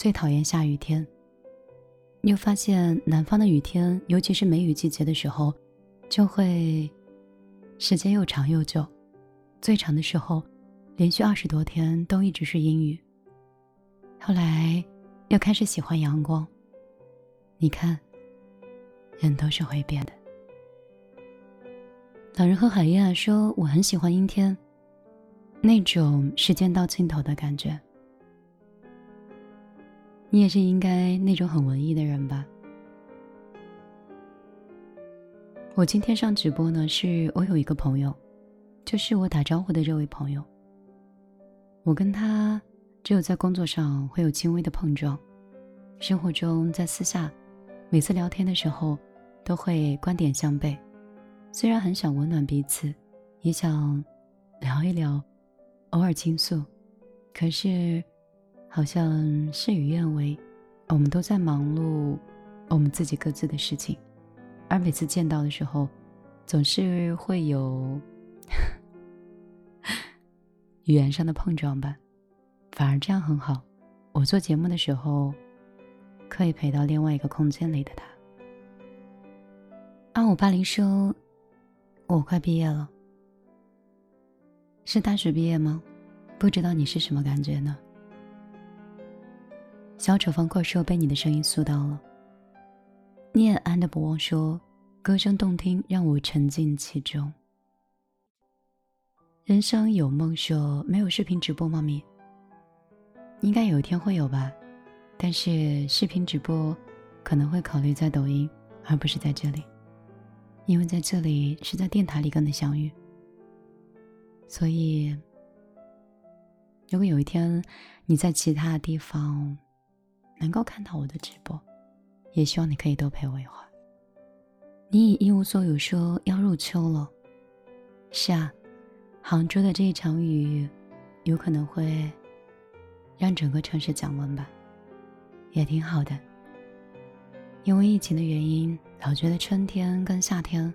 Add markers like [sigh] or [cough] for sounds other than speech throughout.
最讨厌下雨天。又发现南方的雨天，尤其是梅雨季节的时候，就会时间又长又久，最长的时候，连续二十多天都一直是阴雨。后来又开始喜欢阳光。你看，人都是会变的。老人和海燕说：“我很喜欢阴天，那种时间到尽头的感觉。”你也是应该那种很文艺的人吧？我今天上直播呢，是我有一个朋友，就是我打招呼的这位朋友。我跟他只有在工作上会有轻微的碰撞，生活中在私下，每次聊天的时候都会观点相悖。虽然很想温暖彼此，也想聊一聊，偶尔倾诉，可是。好像事与愿违，我们都在忙碌我们自己各自的事情，而每次见到的时候，总是会有 [laughs] 语言上的碰撞吧。反而这样很好，我做节目的时候，可以陪到另外一个空间里的他。二五八零说：“我快毕业了，是大学毕业吗？不知道你是什么感觉呢？”小丑方块说：“被你的声音塑到了。”念安的不忘说：“歌声动听，让我沉浸其中。”人生有梦说：“没有视频直播吗？咪，应该有一天会有吧，但是视频直播可能会考虑在抖音，而不是在这里，因为在这里是在电台里跟你相遇。所以，如果有一天你在其他地方，能够看到我的直播，也希望你可以多陪我一会儿。你已一无所有，说要入秋了。是啊，杭州的这一场雨，有可能会让整个城市降温吧，也挺好的。因为疫情的原因，老觉得春天跟夏天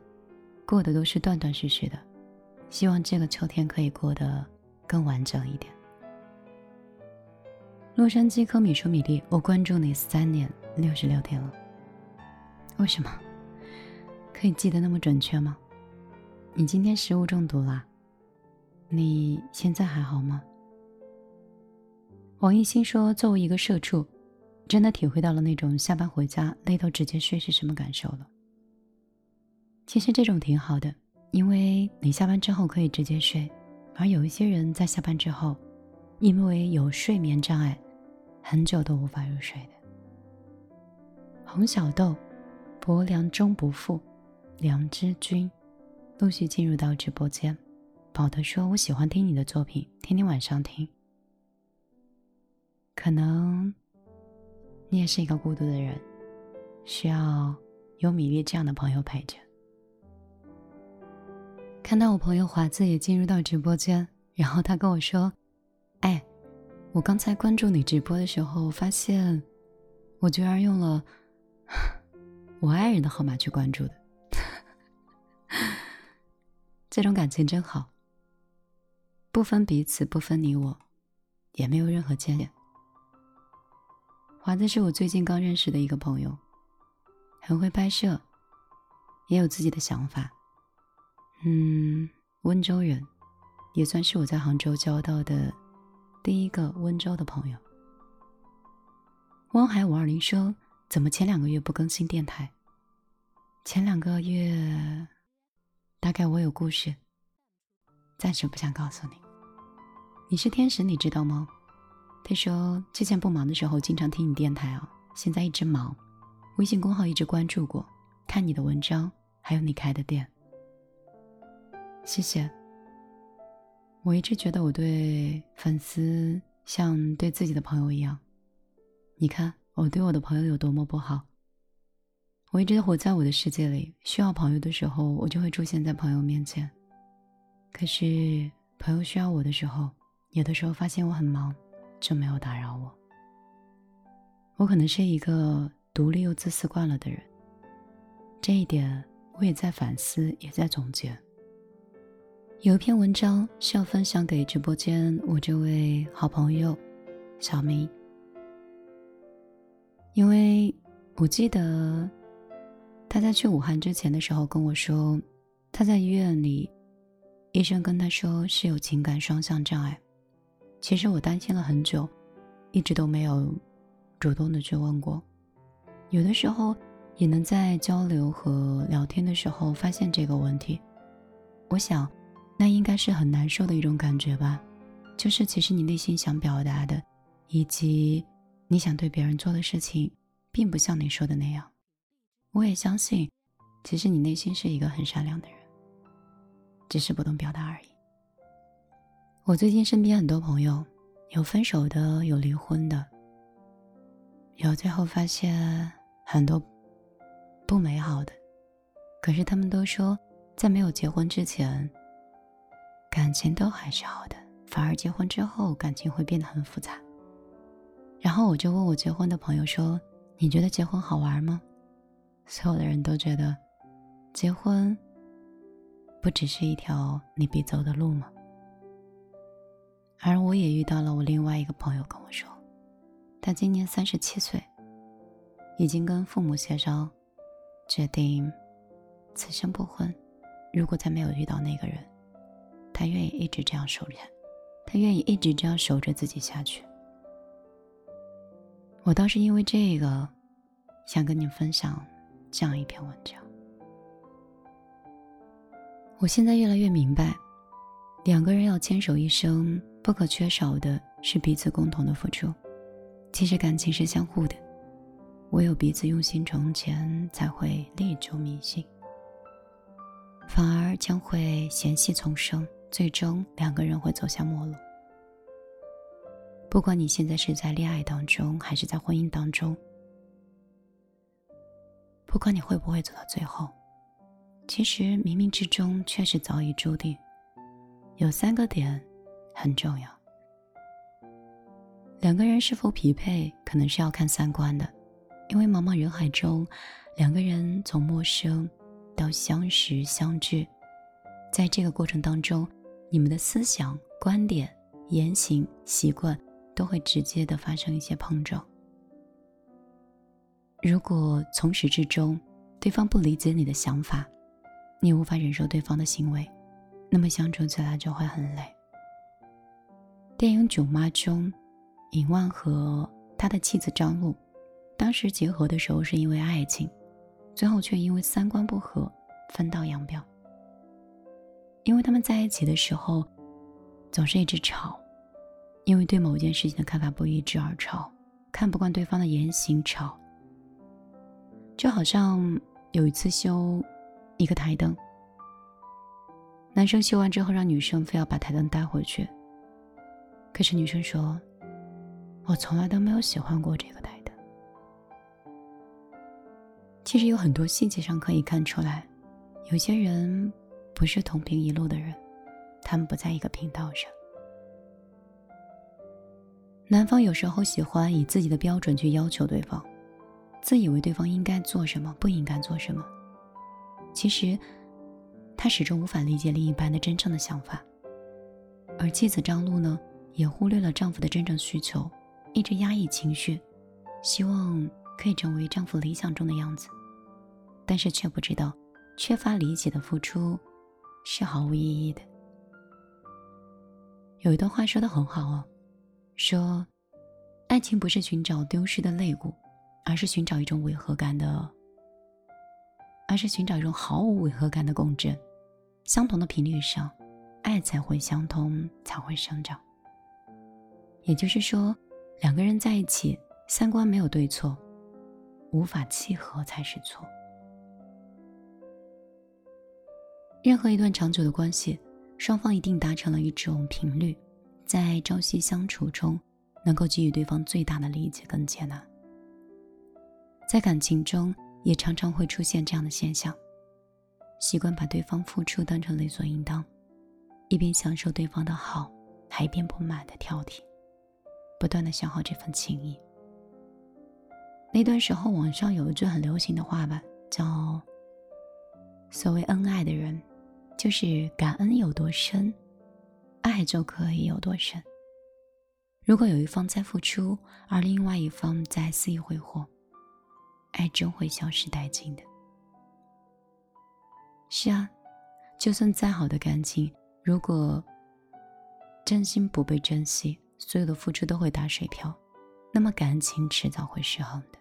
过的都是断断续续的，希望这个秋天可以过得更完整一点。洛杉矶科米说：“米粒，我关注你三年六十六天了。为什么可以记得那么准确吗？你今天食物中毒啦？你现在还好吗？”王艺兴说：“作为一个社畜，真的体会到了那种下班回家累到直接睡是什么感受了。其实这种挺好的，因为你下班之后可以直接睡，而有一些人在下班之后，因为有睡眠障碍。”很久都无法入睡的。红小豆，薄凉终不负，良知君，陆续进入到直播间。宝德说：“我喜欢听你的作品，天天晚上听。可能你也是一个孤独的人，需要有米粒这样的朋友陪着。”看到我朋友华子也进入到直播间，然后他跟我说：“。”我刚才关注你直播的时候，发现我居然用了我爱人的号码去关注的，[laughs] 这种感情真好，不分彼此，不分你我，也没有任何牵连。华子是我最近刚认识的一个朋友，很会拍摄，也有自己的想法。嗯，温州人，也算是我在杭州交到的。第一个温州的朋友，汪海五二零说：“怎么前两个月不更新电台？前两个月，大概我有故事，暂时不想告诉你。你是天使，你知道吗？”他说：“之前不忙的时候经常听你电台哦，现在一直忙，微信公号一直关注过，看你的文章，还有你开的店。谢谢。”我一直觉得我对粉丝像对自己的朋友一样。你看我对我的朋友有多么不好。我一直活在我的世界里，需要朋友的时候，我就会出现在朋友面前。可是朋友需要我的时候，有的时候发现我很忙，就没有打扰我。我可能是一个独立又自私惯了的人。这一点我也在反思，也在总结。有一篇文章是要分享给直播间我这位好朋友小明。因为我记得他在去武汉之前的时候跟我说，他在医院里，医生跟他说是有情感双向障碍。其实我担心了很久，一直都没有主动的去问过。有的时候也能在交流和聊天的时候发现这个问题。我想，那应该是很难受的一种感觉吧。就是其实你内心想表达的，以及你想对别人做的事情，并不像你说的那样。我也相信，其实你内心是一个很善良的人，只是不懂表达而已。我最近身边很多朋友，有分手的，有离婚的，有最后发现很多不美好的，可是他们都说，在没有结婚之前，感情都还是好的。反而结婚之后，感情会变得很复杂。然后我就问我结婚的朋友说：“你觉得结婚好玩吗？”所有的人都觉得，结婚不只是一条你必走的路吗？而我也遇到了我另外一个朋友跟我说，他今年三十七岁，已经跟父母协商，决定此生不婚。如果再没有遇到那个人，他愿意一直这样守着。他愿意一直这样守着自己下去。我倒是因为这个，想跟你分享这样一篇文章。我现在越来越明白，两个人要牵手一生，不可缺少的是彼此共同的付出。其实感情是相互的，唯有彼此用心成全，才会历久弥新，反而将会嫌隙丛生。最终，两个人会走向陌路。不管你现在是在恋爱当中，还是在婚姻当中，不管你会不会走到最后，其实冥冥之中确实早已注定。有三个点很重要：两个人是否匹配，可能是要看三观的。因为茫茫人海中，两个人从陌生到相识相知，在这个过程当中。你们的思想、观点、言行、习惯都会直接的发生一些碰撞。如果从始至终对方不理解你的想法，你无法忍受对方的行为，那么相处起来就会很累。电影《囧妈》中，尹万和他的妻子张璐，当时结合的时候是因为爱情，最后却因为三观不合分道扬镳。因为他们在一起的时候，总是一直吵，因为对某件事情的看法不一致而吵，看不惯对方的言行吵。就好像有一次修一个台灯，男生修完之后让女生非要把台灯带回去，可是女生说：“我从来都没有喜欢过这个台灯。”其实有很多细节上可以看出来，有些人。不是同频一路的人，他们不在一个频道上。男方有时候喜欢以自己的标准去要求对方，自以为对方应该做什么，不应该做什么。其实，他始终无法理解另一半的真正的想法。而妻子张璐呢，也忽略了丈夫的真正需求，一直压抑情绪，希望可以成为丈夫理想中的样子，但是却不知道，缺乏理解的付出。是毫无意义的。有一段话说的很好哦，说，爱情不是寻找丢失的肋骨，而是寻找一种违和感的，而是寻找一种毫无违和感的共振，相同的频率上，爱才会相通，才会生长。也就是说，两个人在一起，三观没有对错，无法契合才是错。任何一段长久的关系，双方一定达成了一种频率，在朝夕相处中，能够给予对方最大的理解跟接纳。在感情中，也常常会出现这样的现象：习惯把对方付出当成理所应当，一边享受对方的好，还一边不满的挑剔，不断的消耗这份情谊。那段时候，网上有一句很流行的话吧，叫“所谓恩爱的人”。就是感恩有多深，爱就可以有多深。如果有一方在付出，而另外一方在肆意挥霍，爱终会消失殆尽的。是啊，就算再好的感情，如果真心不被珍惜，所有的付出都会打水漂，那么感情迟早会失衡的。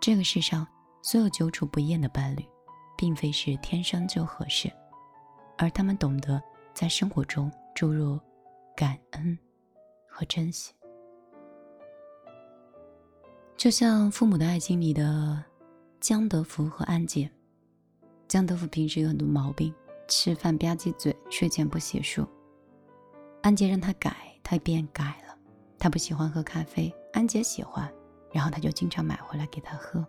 这个世上，所有久处不厌的伴侣，并非是天生就合适，而他们懂得在生活中注入感恩和珍惜。就像《父母的爱情》里的江德福和安杰，江德福平时有很多毛病，吃饭吧唧嘴，睡前不洗漱。安杰让他改，他便改了。他不喜欢喝咖啡，安杰喜欢，然后他就经常买回来给他喝。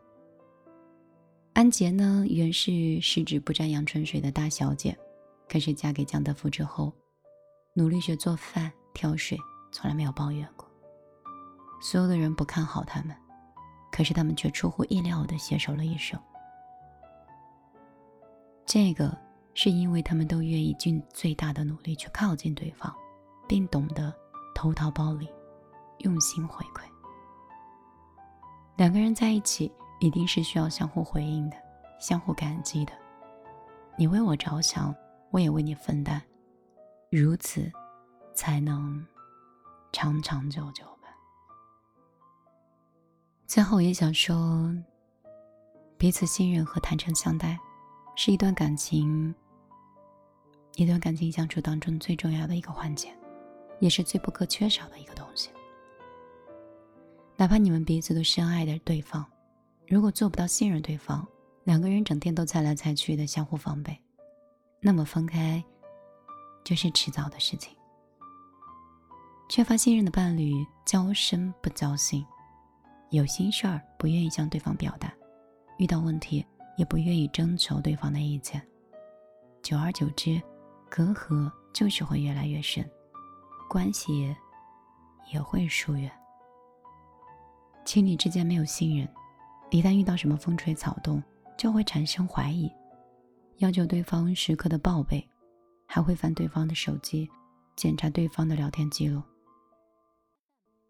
安杰呢，原是十指不沾阳春水的大小姐，可是嫁给江德福之后，努力学做饭、挑水，从来没有抱怨过。所有的人不看好他们，可是他们却出乎意料的携手了一生。这个是因为他们都愿意尽最大的努力去靠近对方。并懂得投桃报李，用心回馈。两个人在一起，一定是需要相互回应的，相互感激的。你为我着想，我也为你分担，如此才能长长久久吧。最后，也想说，彼此信任和坦诚相待，是一段感情，一段感情相处当中最重要的一个环节。也是最不可缺少的一个东西。哪怕你们彼此都深爱着对方，如果做不到信任对方，两个人整天都猜来猜去的相互防备，那么分开就是迟早的事情。缺乏信任的伴侣，交深不交心，有心事儿不愿意向对方表达，遇到问题也不愿意征求对方的意见，久而久之，隔阂就是会越来越深。关系也会疏远，情侣之间没有信任，一旦遇到什么风吹草动，就会产生怀疑，要求对方时刻的报备，还会翻对方的手机，检查对方的聊天记录。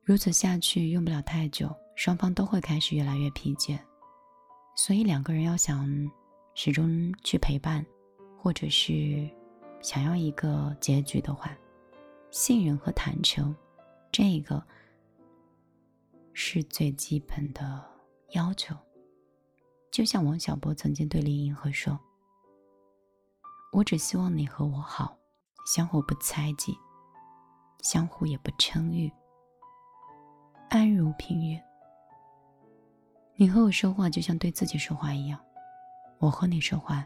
如此下去，用不了太久，双方都会开始越来越疲倦。所以，两个人要想始终去陪伴，或者是想要一个结局的话。信任和坦诚，这个是最基本的要求。就像王小波曾经对林银河说：“我只希望你和我好，相互不猜忌，相互也不称誉，安如平日。你和我说话就像对自己说话一样，我和你说话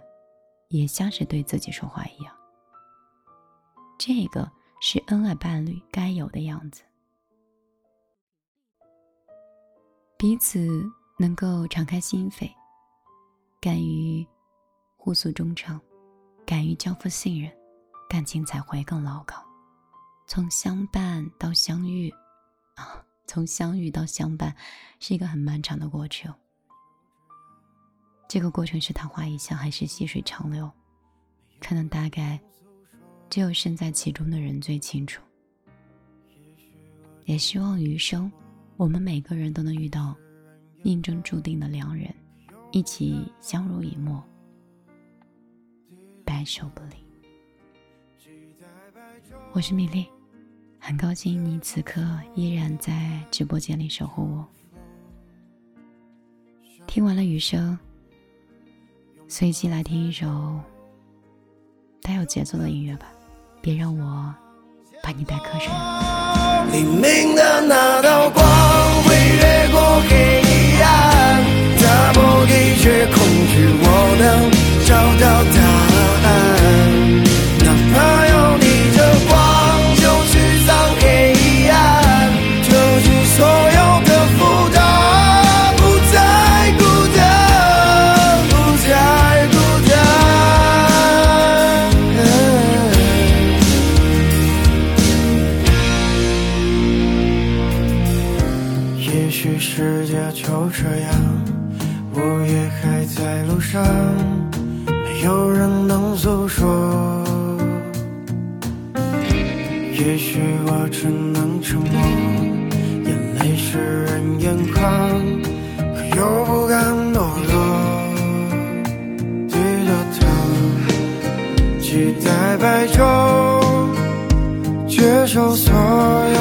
也像是对自己说话一样。”这个。是恩爱伴侣该有的样子，彼此能够敞开心扉，敢于互诉衷肠，敢于交付信任，感情才会更牢靠。从相伴到相遇，啊，从相遇到相伴，是一个很漫长的过程。这个过程是昙花一现还是细水长流，可能大概。只有身在其中的人最清楚。也希望余生，我们每个人都能遇到命中注定的良人，一起相濡以沫，白首不离。我是米粒，很高兴你此刻依然在直播间里守护我。听完了余生，随即来听一首带有节奏的音乐吧。别让我把你带瞌睡。黎明的那道光会越过黑能找到答案哪怕要逆的光就驱散黑暗丢弃所有的负担不再孤单不再孤单也许世界就这样我也还在路上没有人能诉说也许我只能沉默眼泪湿润眼眶可又不甘懦弱低着头期待白昼接受所有